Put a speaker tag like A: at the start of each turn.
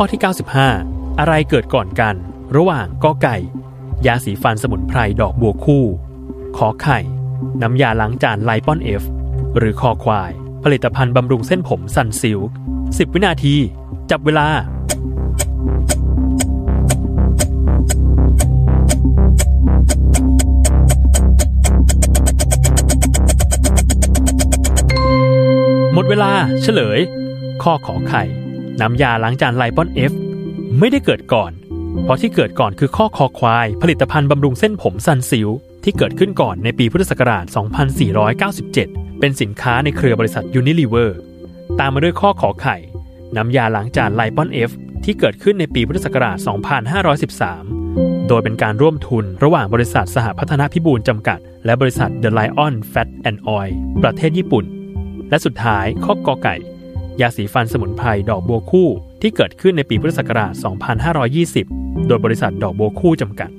A: ข้อที่ 95 อะไรเกิดก่อนกัน ระหว่างกอไก่ ยาสีฟันสมุนไพรดอกบัวคู่ ขอไข่ น้ำยาล้างจานไลปอนเอฟหรือคอควาย ผลิตภัณฑ์บำรุงเส้นผมซันซิลค์10 วินาที จับเวลาหมดเวลาเฉลย ข้อขอไข่ น้ำยาล้างจานไลปอนเอฟไม่ได้เกิดก่อน เพราะที่เกิดก่อนคือข้อ ค ควาย ผลิตภัณฑ์บำรุงเส้นผมซันซิลที่เกิดขึ้นก่อนในปีพุทธศักราช 2497 เป็นสินค้าในเครือบริษัทยูนิลิเวอร์ ตามมาด้วยข้อขอไข่ น้ำยาล้างจานไลปอนเอฟที่เกิดขึ้นในปีพุทธศักราช 2513 โดยเป็นการร่วมทุนระหว่างบริษัทสหพัฒนพิบูลจำกัด และบริษัท The Lion Fat and Oil ประเทศญี่ปุ่น และสุดท้ายข้อกอไก่ ยาสีฟันสมุนไพรดอกบัวคู่ที่เกิดขึ้นในปีพุทธศักราช 2520 โดยบริษัทดอกบัวคู่จำกัด